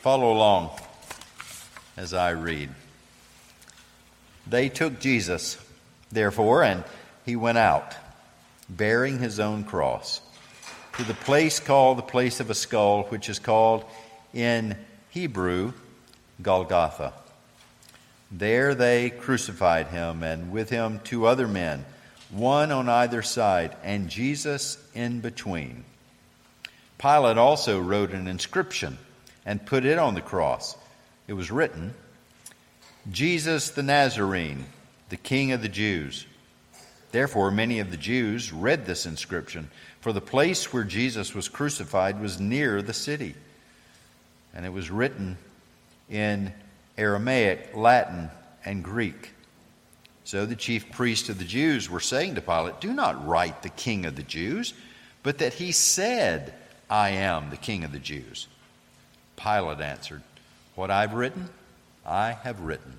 Follow along as I read. They took Jesus, therefore, and he went out, bearing his own cross, to the place called the place of a skull, which is called in Hebrew Golgotha. There they crucified him, and with him two other men, one on either side, and Jesus in between. Pilate also wrote an inscription and put it on the cross. It was written, Jesus the Nazarene, the King of the Jews. Therefore, many of the Jews read this inscription, for the place where Jesus was crucified was near the city. And it was written in Aramaic, Latin, and Greek. So the chief priests of the Jews were saying to Pilate, Do not write the King of the Jews, but that he said, I am the King of the Jews. Pilate answered, What I've written, I have written.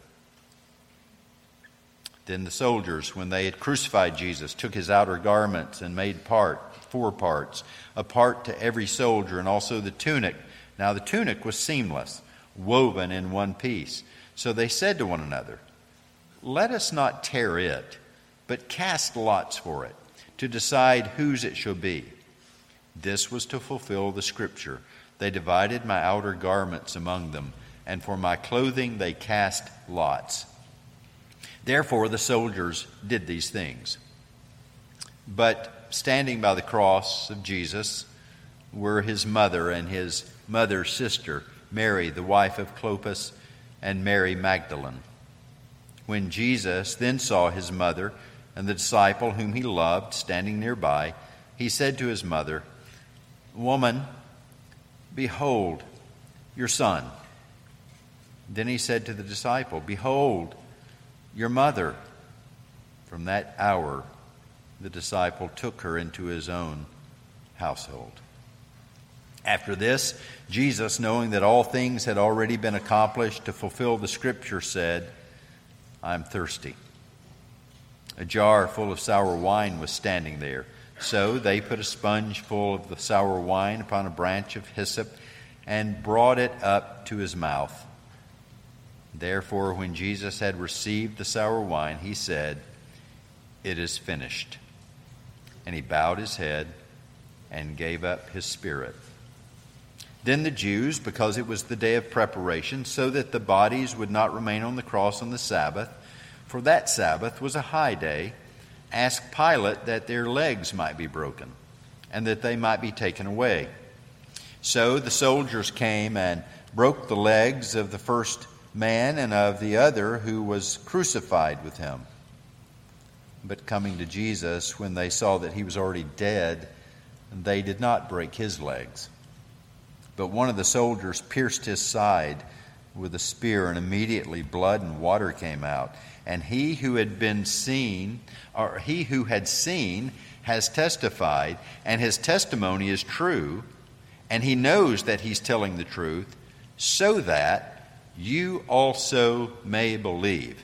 Then the soldiers, when they had crucified Jesus, took his outer garments and made part, four parts, a part to every soldier, and also the tunic. Now the tunic was seamless, woven in one piece. So they said to one another, Let us not tear it, but cast lots for it, to decide whose it shall be. This was to fulfill the scripture. They divided my outer garments among them, and for my clothing they cast lots. Therefore, the soldiers did these things. But standing by the cross of Jesus were his mother and his mother's sister, Mary, the wife of Clopas, and Mary Magdalene. When Jesus then saw his mother and the disciple whom he loved standing nearby, he said to his mother, Woman, behold your son. Then he said to the disciple, Behold your mother. From that hour, the disciple took her into his own household. After this, Jesus, knowing that all things had already been accomplished to fulfill the scripture, said, I'm thirsty. A jar full of sour wine was standing there. So they put a sponge full of the sour wine upon a branch of hyssop and brought it up to his mouth. Therefore, when Jesus had received the sour wine, he said, It is finished. And he bowed his head and gave up his spirit. Then the Jews, because it was the day of preparation, so that the bodies would not remain on the cross on the Sabbath, for that Sabbath was a high day, asked Pilate that their legs might be broken and that they might be taken away. So the soldiers came and broke the legs of the first man and of the other who was crucified with him. But coming to Jesus, when they saw that he was already dead, they did not break his legs. But one of the soldiers pierced his side with a spear, and immediately blood and water came out. And he who had been seen, or he who had seen, has testified, and his testimony is true, and he knows that he's telling the truth, so that you also may believe.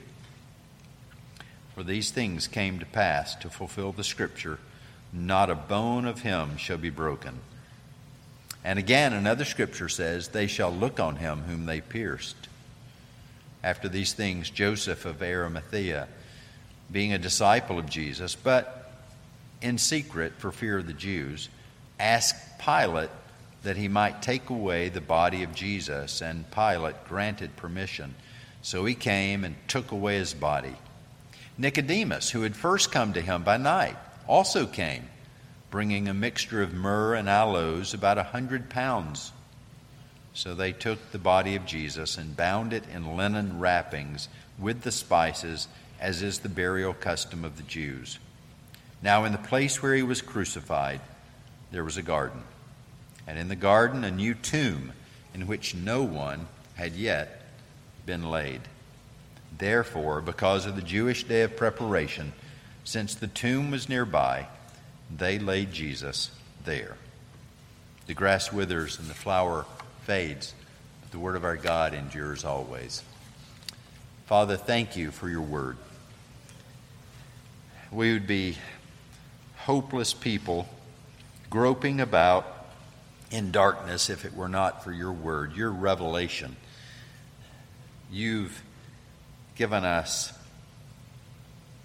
For these things came to pass to fulfill the scripture not a bone of him shall be broken. And again, another scripture says, They shall look on him whom they pierced. After these things, Joseph of Arimathea, being a disciple of Jesus, but in secret for fear of the Jews, asked Pilate that he might take away the body of Jesus, and Pilate granted permission. So he came and took away his body. Nicodemus, who had first come to him by night, also came bringing a mixture of myrrh and aloes, about a hundred pounds. So they took the body of Jesus and bound it in linen wrappings with the spices, as is the burial custom of the Jews. Now, in the place where he was crucified, there was a garden, and in the garden a new tomb in which no one had yet been laid. Therefore, because of the Jewish day of preparation, since the tomb was nearby, they laid Jesus there. The grass withers and the flower fades, but the word of our God endures always. Father, thank you for your word. We would be hopeless people groping about, in darkness if it were not for your word, your revelation. You've given us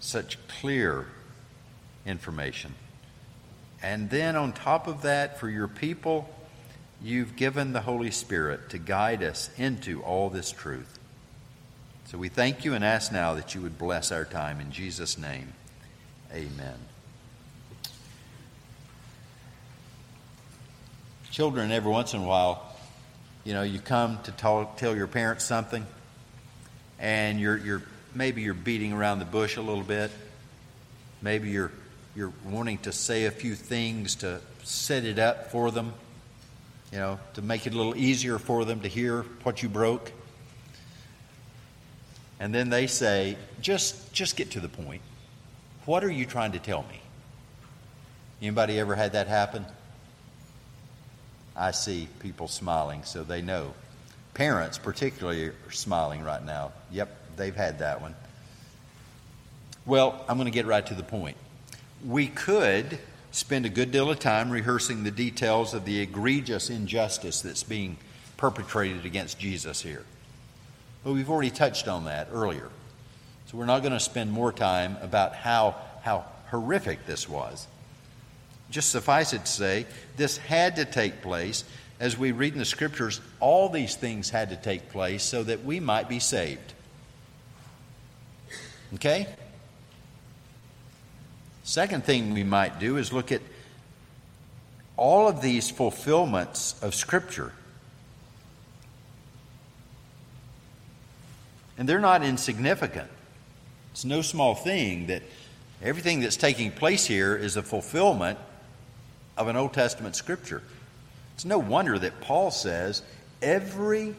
such clear information. And then on top of that, for your people, you've given the Holy Spirit to guide us into all this truth. So we thank you and ask now that you would bless our time. In Jesus' name, amen. Children, every once in a while, you know, you come to talk, tell your parents something, and you're, you're maybe you're beating around the bush a little bit. Maybe you're you're wanting to say a few things to set it up for them, you know, to make it a little easier for them to hear what you broke. And then they say, just, just get to the point. What are you trying to tell me? Anybody ever had that happen? I see people smiling, so they know. Parents, particularly, are smiling right now. Yep, they've had that one. Well, I'm going to get right to the point we could spend a good deal of time rehearsing the details of the egregious injustice that's being perpetrated against Jesus here. But we've already touched on that earlier. So we're not going to spend more time about how, how horrific this was. Just suffice it to say, this had to take place. As we read in the scriptures, all these things had to take place so that we might be saved. Okay? Second thing we might do is look at all of these fulfillments of Scripture. And they're not insignificant. It's no small thing that everything that's taking place here is a fulfillment of an Old Testament Scripture. It's no wonder that Paul says every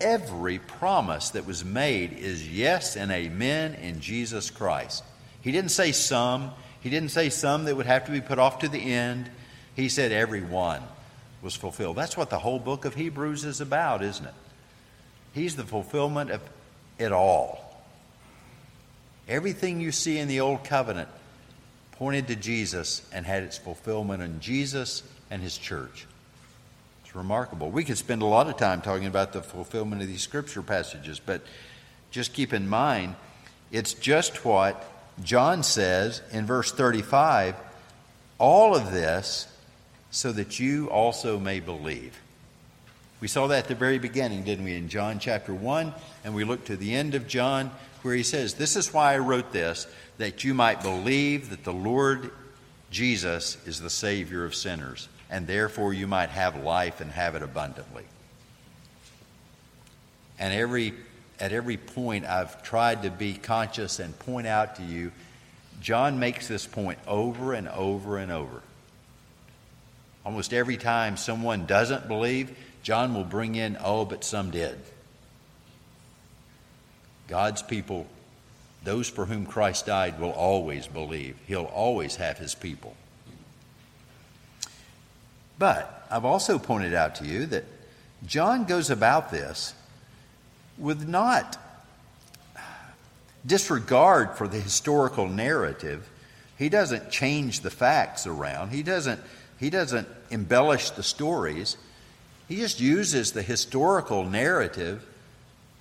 every promise that was made is yes and amen in Jesus Christ. He didn't say some. He didn't say some that would have to be put off to the end. He said every one was fulfilled. That's what the whole book of Hebrews is about, isn't it? He's the fulfillment of it all. Everything you see in the Old Covenant pointed to Jesus and had its fulfillment in Jesus and His church. It's remarkable. We could spend a lot of time talking about the fulfillment of these scripture passages, but just keep in mind it's just what John says in verse 35 all of this so that you also may believe. We saw that at the very beginning, didn't we, in John chapter 1? And we looked to the end of John where he says, This is why I wrote this, that you might believe that the Lord Jesus is the Savior of sinners, and therefore you might have life and have it abundantly. And every at every point I've tried to be conscious and point out to you, John makes this point over and over and over. Almost every time someone doesn't believe, John will bring in, oh, but some did. God's people, those for whom Christ died, will always believe. He'll always have his people. But I've also pointed out to you that John goes about this with not disregard for the historical narrative. He doesn't change the facts around. He doesn't, he doesn't embellish the stories. He just uses the historical narrative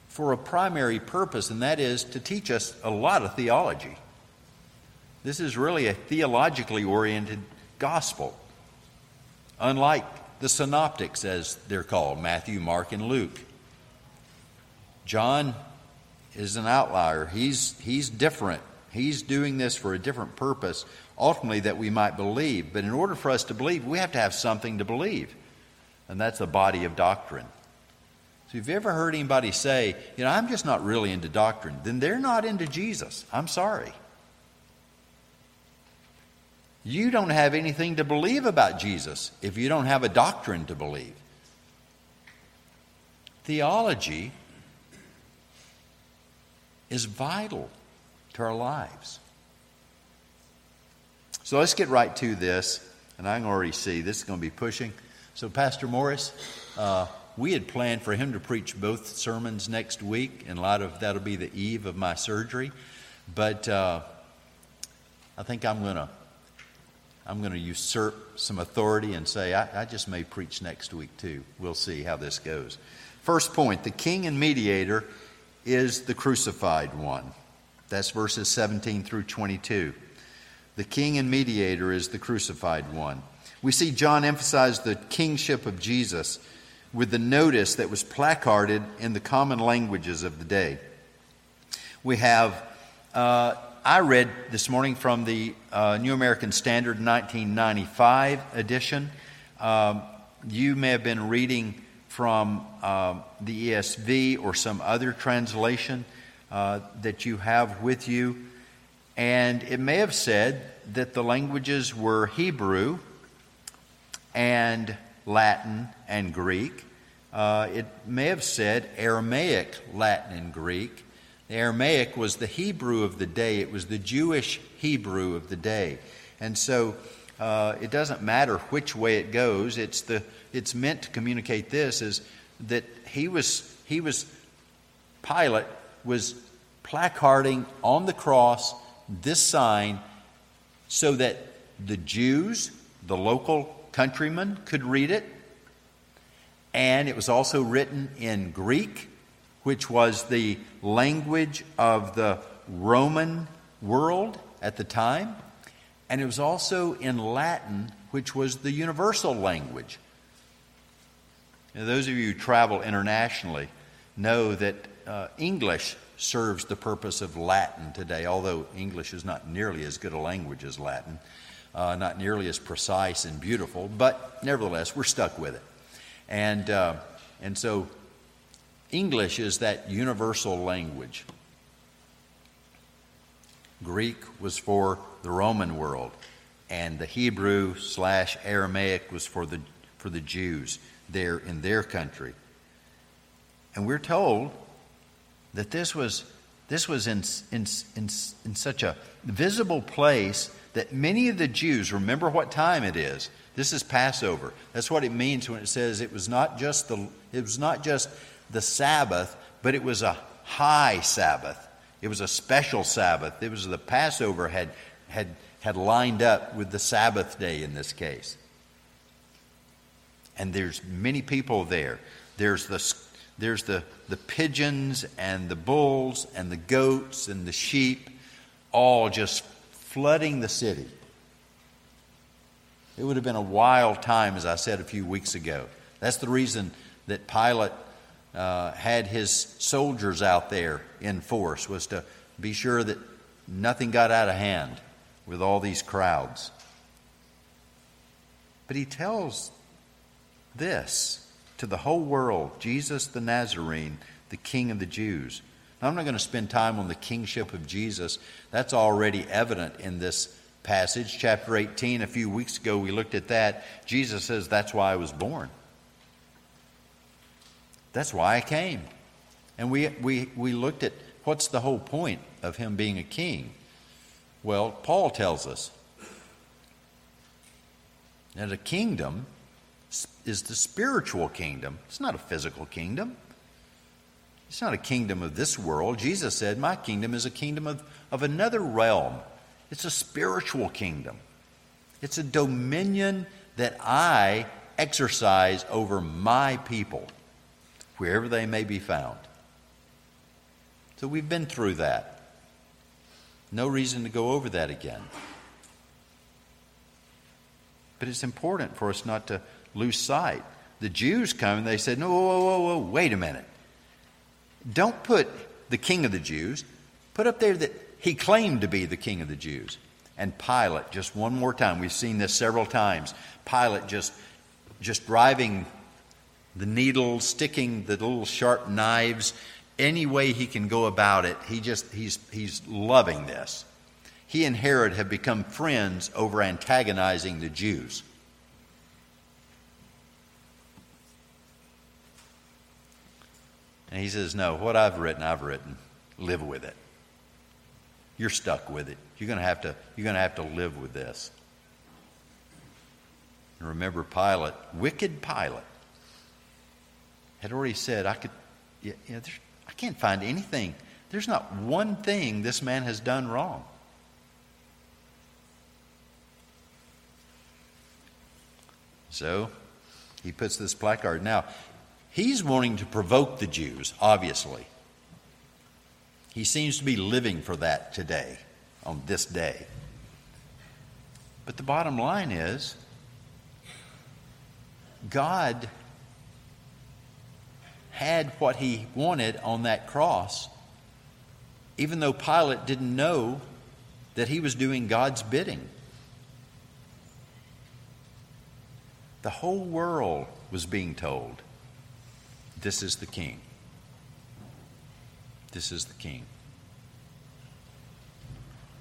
for a primary purpose, and that is to teach us a lot of theology. This is really a theologically oriented gospel, unlike the synoptics, as they're called Matthew, Mark, and Luke. John is an outlier. He's, he's different. He's doing this for a different purpose, ultimately, that we might believe. But in order for us to believe, we have to have something to believe, and that's the body of doctrine. So, if you ever heard anybody say, you know, I'm just not really into doctrine, then they're not into Jesus. I'm sorry. You don't have anything to believe about Jesus if you don't have a doctrine to believe. Theology is vital to our lives. So let's get right to this. And I can already see this is going to be pushing. So, Pastor Morris, uh, we had planned for him to preach both sermons next week in light of that'll be the eve of my surgery. But uh, I think I'm going to. I'm going to usurp some authority and say, I, I just may preach next week too. We'll see how this goes. First point the king and mediator is the crucified one. That's verses 17 through 22. The king and mediator is the crucified one. We see John emphasize the kingship of Jesus with the notice that was placarded in the common languages of the day. We have, uh, I read this morning from the uh, New American Standard 1995 edition. Um, you may have been reading from um, the ESV or some other translation uh, that you have with you. And it may have said that the languages were Hebrew and Latin and Greek. Uh, it may have said Aramaic, Latin, and Greek. The Aramaic was the Hebrew of the day, it was the Jewish Hebrew of the day. And so uh, it doesn't matter which way it goes, it's, the, it's meant to communicate this is that he was, he was, Pilate was placarding on the cross this sign so that the Jews, the local countrymen, could read it and it was also written in Greek, which was the language of the Roman world at the time. And it was also in Latin, which was the universal language. Now, those of you who travel internationally know that uh, English serves the purpose of Latin today, although English is not nearly as good a language as Latin, uh, not nearly as precise and beautiful, but nevertheless, we're stuck with it. And, uh, and so English is that universal language. Greek was for the Roman world, and the Hebrew slash Aramaic was for the, for the Jews there in their country. And we're told that this was, this was in, in, in, in such a visible place that many of the Jews, remember what time it is, this is Passover. That's what it means when it says it was not just the it was not just the Sabbath, but it was a high Sabbath. It was a special Sabbath. It was the Passover had had had lined up with the Sabbath day in this case. And there's many people there. There's the there's the, the pigeons and the bulls and the goats and the sheep all just flooding the city. It would have been a wild time, as I said a few weeks ago. That's the reason that Pilate uh, had his soldiers out there in force, was to be sure that nothing got out of hand with all these crowds. But he tells this to the whole world Jesus the Nazarene, the King of the Jews. Now, I'm not going to spend time on the kingship of Jesus. That's already evident in this passage, chapter 18, a few weeks ago we looked at that. Jesus says, That's why I was born. That's why I came. And we, we, we looked at what's the whole point of him being a king. Well, Paul tells us that a kingdom is the spiritual kingdom, it's not a physical kingdom. It's not a kingdom of this world. Jesus said, My kingdom is a kingdom of, of another realm. It's a spiritual kingdom, it's a dominion that I exercise over my people, wherever they may be found. So we've been through that. No reason to go over that again. But it's important for us not to lose sight. The Jews come and they said, No, whoa, whoa, whoa, wait a minute. Don't put the king of the Jews, put up there that he claimed to be the king of the Jews. And Pilate, just one more time, we've seen this several times. Pilate just, just driving the needles, sticking the little sharp knives, any way he can go about it. He just, he's, he's loving this. He and Herod have become friends over antagonizing the Jews. And he says, No, what I've written, I've written. Live with it you're stuck with it. You're going to have to, you're going to, have to live with this. And remember, Pilate, wicked Pilate, had already said, I could, you know, I can't find anything. There's not one thing this man has done wrong. So he puts this placard. Now, he's wanting to provoke the Jews, obviously. He seems to be living for that today, on this day. But the bottom line is God had what he wanted on that cross, even though Pilate didn't know that he was doing God's bidding. The whole world was being told this is the king. This is the king.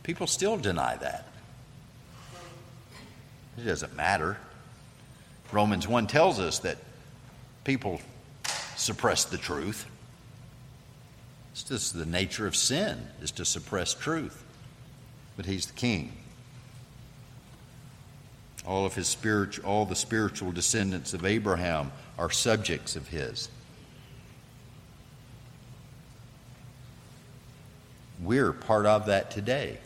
People still deny that. It doesn't matter. Romans 1 tells us that people suppress the truth. It's just the nature of sin is to suppress truth. But he's the king. All of his spiritual all the spiritual descendants of Abraham are subjects of his. We're part of that today.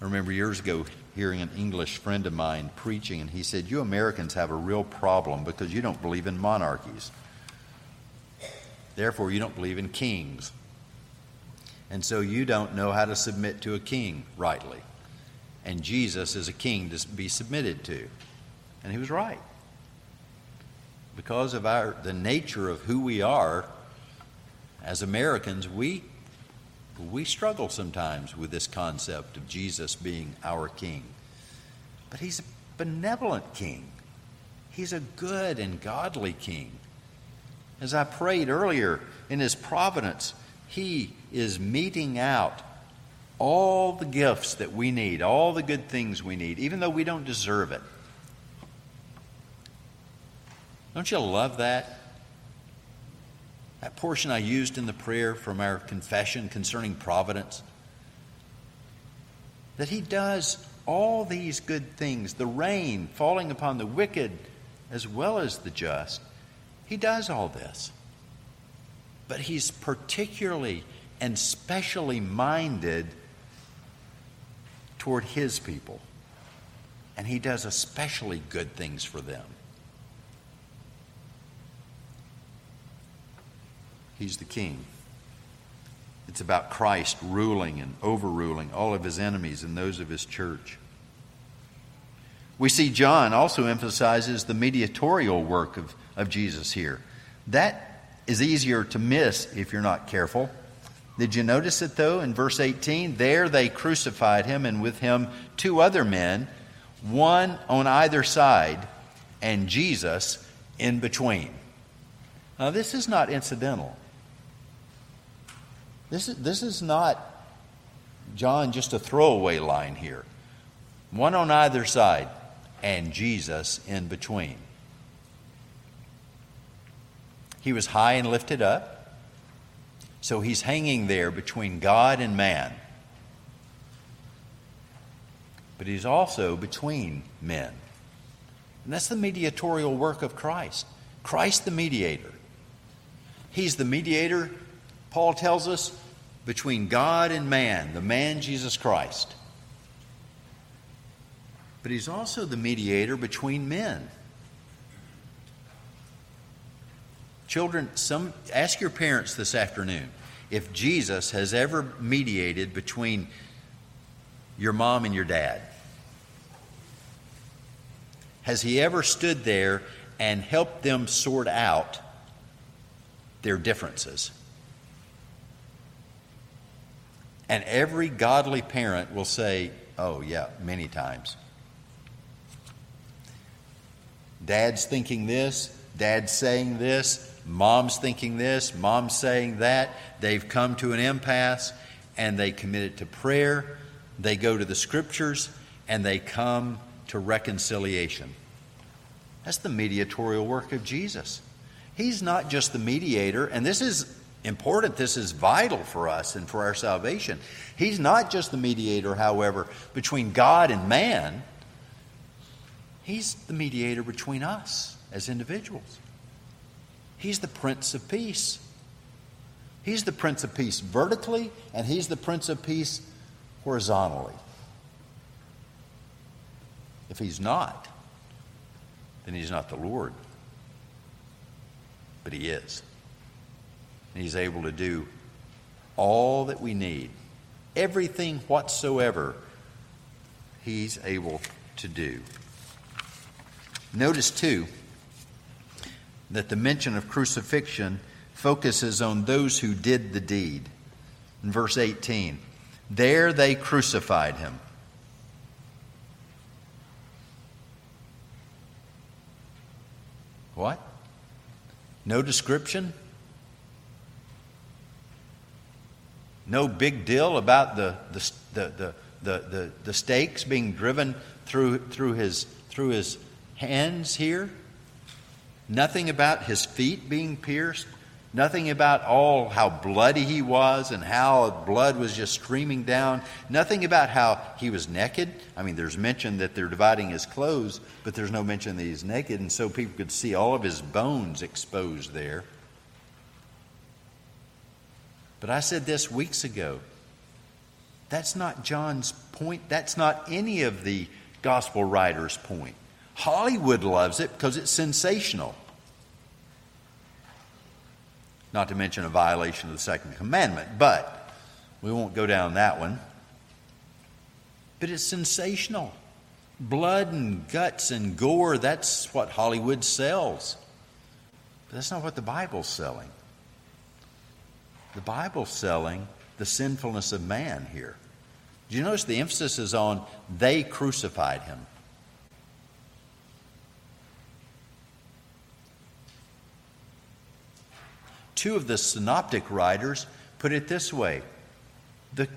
I remember years ago hearing an English friend of mine preaching, and he said, You Americans have a real problem because you don't believe in monarchies. Therefore, you don't believe in kings. And so you don't know how to submit to a king rightly. And Jesus is a king to be submitted to. And he was right. Because of our, the nature of who we are as Americans, we we struggle sometimes with this concept of Jesus being our king. But he's a benevolent king, he's a good and godly king. As I prayed earlier, in his providence, he is meting out all the gifts that we need, all the good things we need, even though we don't deserve it. Don't you love that? That portion I used in the prayer from our confession concerning providence. That He does all these good things, the rain falling upon the wicked as well as the just. He does all this. But He's particularly and specially minded toward His people. And He does especially good things for them. He's the king. It's about Christ ruling and overruling all of his enemies and those of his church. We see John also emphasizes the mediatorial work of, of Jesus here. That is easier to miss if you're not careful. Did you notice it though in verse 18? There they crucified him, and with him two other men, one on either side, and Jesus in between. Now, this is not incidental. This is, this is not, John, just a throwaway line here. One on either side, and Jesus in between. He was high and lifted up, so he's hanging there between God and man. But he's also between men. And that's the mediatorial work of Christ. Christ, the mediator. He's the mediator Paul tells us, between God and man, the man Jesus Christ. But he's also the mediator between men. Children, some ask your parents this afternoon if Jesus has ever mediated between your mom and your dad. Has he ever stood there and helped them sort out their differences? And every godly parent will say, Oh, yeah, many times. Dad's thinking this, dad's saying this, mom's thinking this, mom's saying that. They've come to an impasse and they commit it to prayer. They go to the scriptures and they come to reconciliation. That's the mediatorial work of Jesus. He's not just the mediator, and this is important. This is vital for us and for our salvation. He's not just the mediator, however, between God and man, He's the mediator between us as individuals. He's the Prince of Peace. He's the Prince of Peace vertically, and He's the Prince of Peace horizontally. If he's not, then he's not the Lord. But he is. He's able to do all that we need, everything whatsoever, he's able to do. Notice, too, that the mention of crucifixion focuses on those who did the deed. In verse 18, there they crucified him. What? No description? No big deal about the, the, the, the, the, the stakes being driven through, through, his, through his hands here? Nothing about his feet being pierced? Nothing about all how bloody he was and how blood was just streaming down. Nothing about how he was naked. I mean, there's mention that they're dividing his clothes, but there's no mention that he's naked, and so people could see all of his bones exposed there. But I said this weeks ago. That's not John's point. That's not any of the gospel writers' point. Hollywood loves it because it's sensational not to mention a violation of the second commandment, but we won't go down that one. But it's sensational. Blood and guts and gore, that's what Hollywood sells. But that's not what the Bible's selling. The Bible's selling the sinfulness of man here. Do you notice the emphasis is on they crucified him? Two of the synoptic writers put it this way the,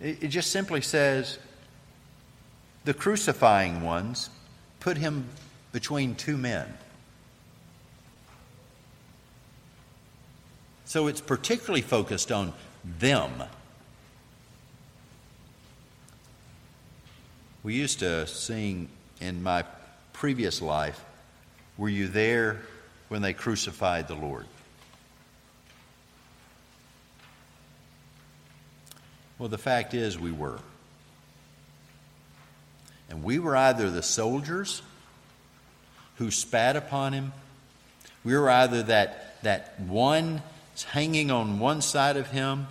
it just simply says, the crucifying ones put him between two men. So it's particularly focused on them. We used to sing in my previous life, Were you there when they crucified the Lord? Well, the fact is, we were. And we were either the soldiers who spat upon him, we were either that, that one hanging on one side of him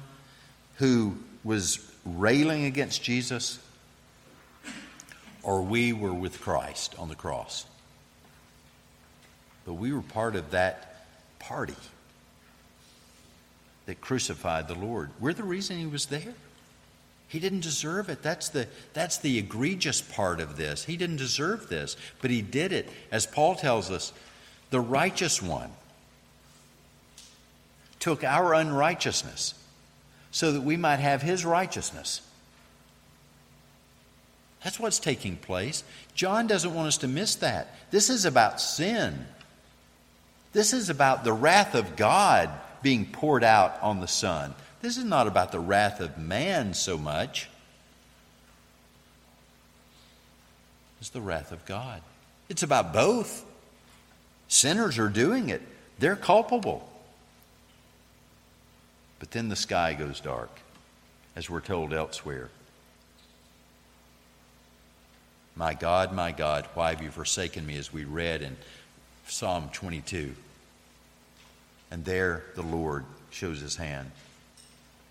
who was railing against Jesus, or we were with Christ on the cross. But we were part of that party that crucified the Lord. We're the reason he was there. He didn't deserve it. That's the, that's the egregious part of this. He didn't deserve this, but he did it. As Paul tells us, the righteous one took our unrighteousness so that we might have his righteousness. That's what's taking place. John doesn't want us to miss that. This is about sin. This is about the wrath of God being poured out on the Son. This is not about the wrath of man so much. It's the wrath of God. It's about both. Sinners are doing it, they're culpable. But then the sky goes dark, as we're told elsewhere. My God, my God, why have you forsaken me, as we read in Psalm 22. And there the Lord shows his hand.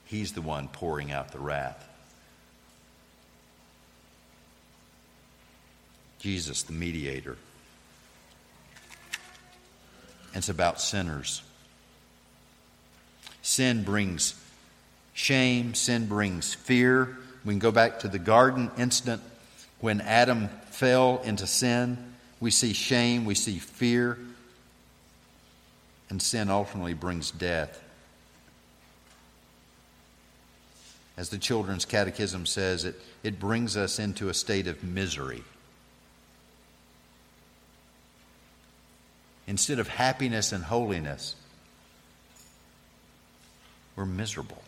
He's the one pouring out the wrath. Jesus, the mediator. It's about sinners. Sin brings shame, sin brings fear. We can go back to the garden incident when Adam fell into sin. We see shame, we see fear, and sin ultimately brings death. as the Children's Catechism says, it, it brings us into a state of misery. Instead of happiness and holiness, we're miserable.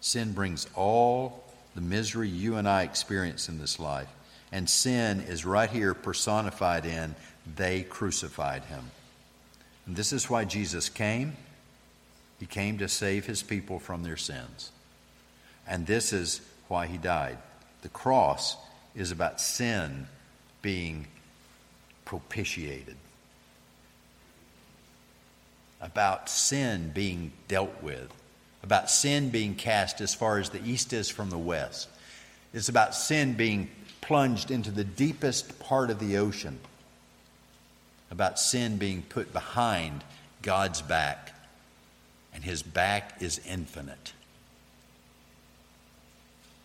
Sin brings all the misery you and I experience in this life. And sin is right here personified in they crucified him. And this is why Jesus came. He came to save his people from their sins. And this is why he died. The cross is about sin being propitiated, about sin being dealt with, about sin being cast as far as the east is from the west. It's about sin being plunged into the deepest part of the ocean, about sin being put behind God's back, and his back is infinite.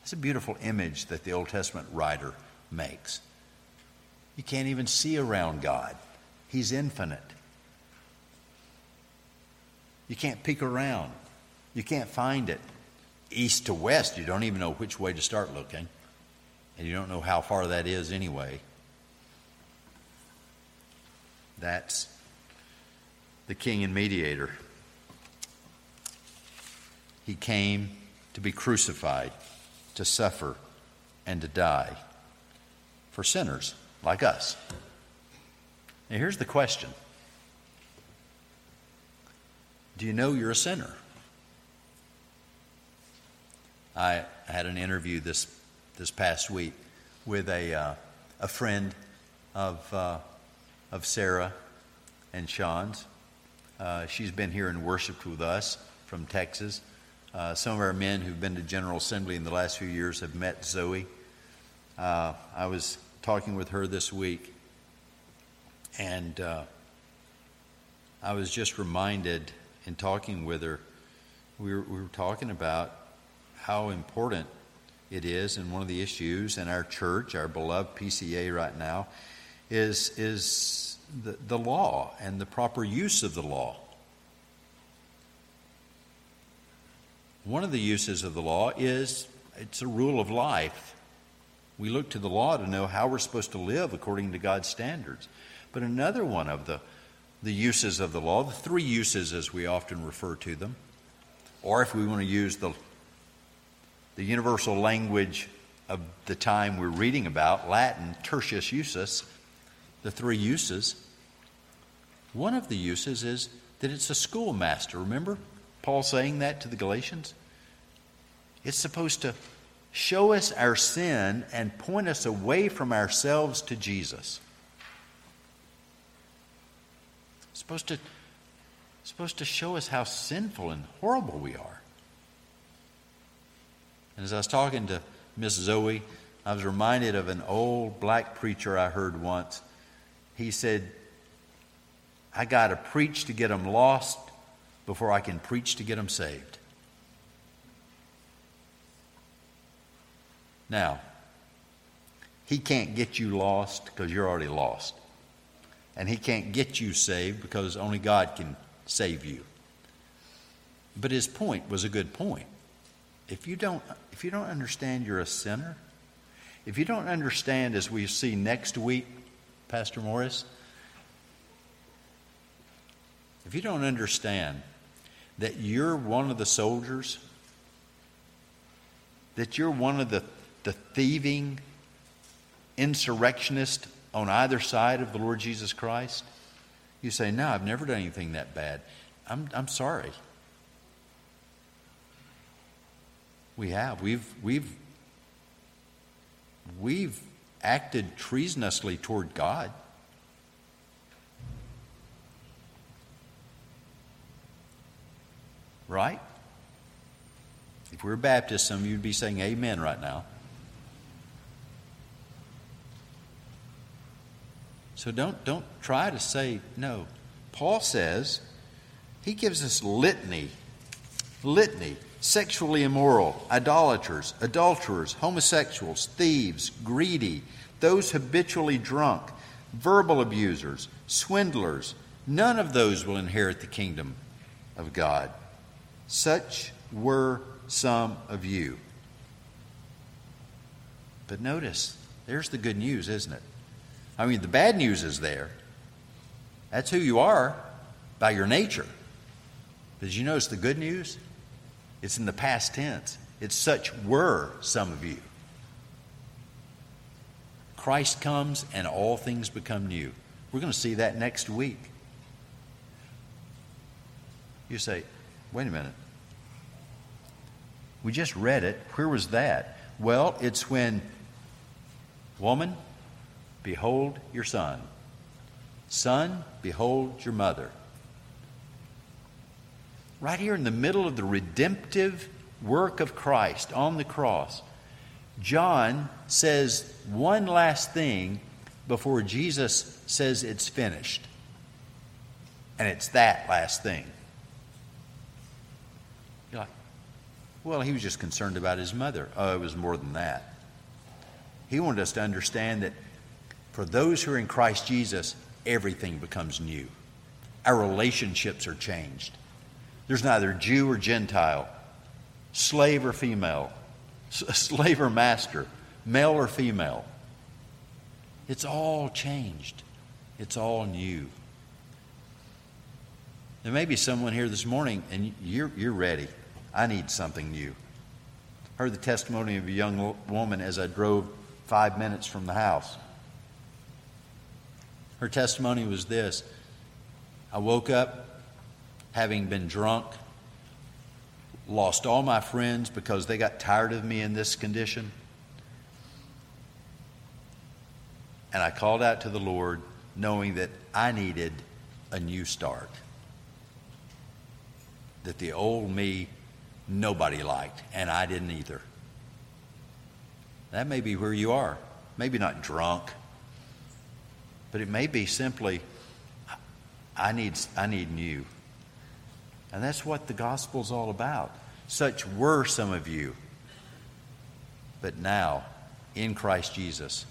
It's a beautiful image that the Old Testament writer makes. You can't even see around God, He's infinite. You can't peek around, you can't find it. East to west, you don't even know which way to start looking, and you don't know how far that is anyway. That's the king and mediator. He came to be crucified to suffer and to die for sinners like us. Now, here's the question Do you know you're a sinner? I had an interview this, this past week with a, uh, a friend of, uh, of Sarah and Sean's. Uh, she's been here and worshiped with us from Texas. Uh, some of our men who've been to General Assembly in the last few years have met Zoe. Uh, I was talking with her this week, and uh, I was just reminded in talking with her, we were, we were talking about how important it is, and one of the issues in our church, our beloved PCA right now, is, is the, the law and the proper use of the law. One of the uses of the law is it's a rule of life. We look to the law to know how we're supposed to live according to God's standards. But another one of the, the uses of the law, the three uses as we often refer to them, or if we want to use the, the universal language of the time we're reading about, Latin, tertius usus, the three uses, one of the uses is that it's a schoolmaster. Remember? Paul saying that to the Galatians? It's supposed to show us our sin and point us away from ourselves to Jesus. It's supposed to, supposed to show us how sinful and horrible we are. And as I was talking to Miss Zoe, I was reminded of an old black preacher I heard once. He said, I got to preach to get them lost before I can preach to get them saved. Now, he can't get you lost because you're already lost. And he can't get you saved because only God can save you. But his point was a good point. If you don't, if you don't understand you're a sinner, if you don't understand, as we see next week, Pastor Morris, if you don't understand that you're one of the soldiers, that you're one of the, the thieving insurrectionists on either side of the Lord Jesus Christ, you say, No, I've never done anything that bad. I'm, I'm sorry. We have. We've, we've, we've acted treasonously toward God. Right? If we are Baptists, some of you would be saying amen right now. So don't, don't try to say no. Paul says, he gives us litany, litany, sexually immoral, idolaters, adulterers, homosexuals, thieves, greedy, those habitually drunk, verbal abusers, swindlers. None of those will inherit the kingdom of God. Such were some of you. But notice, there's the good news, isn't it? I mean, the bad news is there. That's who you are by your nature. But did you notice the good news? It's in the past tense. It's such were some of you. Christ comes and all things become new. We're going to see that next week. You say, wait a minute. We just read it. Where was that? Well, it's when, woman, behold your son. Son, behold your mother. Right here in the middle of the redemptive work of Christ on the cross, John says one last thing before Jesus says it's finished. And it's that last thing. You're like, well, he was just concerned about his mother. Oh, it was more than that. He wanted us to understand that for those who are in Christ Jesus, everything becomes new. Our relationships are changed. There's neither Jew or Gentile, slave or female, slave or master, male or female. It's all changed. It's all new. There may be someone here this morning and you're, you're ready. I need something new. Heard the testimony of a young woman as I drove five minutes from the house. Her testimony was this I woke up having been drunk, lost all my friends because they got tired of me in this condition. And I called out to the Lord knowing that I needed a new start. That the old me nobody liked, and I didn't either. That may be where you are. Maybe not drunk, but it may be simply, I need, I need new. And that's what the gospel's all about. Such were some of you. But now, in Christ Jesus,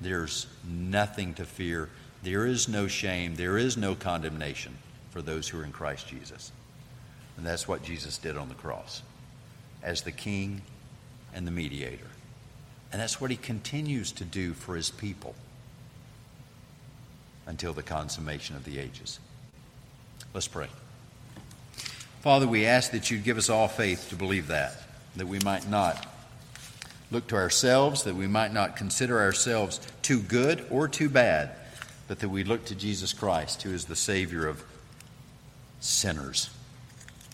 there's nothing to fear. There is no shame. There is no condemnation for those who are in Christ Jesus. And that's what Jesus did on the cross as the King and the mediator. And that's what he continues to do for his people until the consummation of the ages. Let's pray. Father, we ask that you'd give us all faith to believe that, that we might not look to ourselves, that we might not consider ourselves too good or too bad, but that we look to Jesus Christ, who is the Savior of sinners.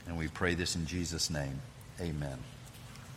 And we pray this in Jesus' name. Amen.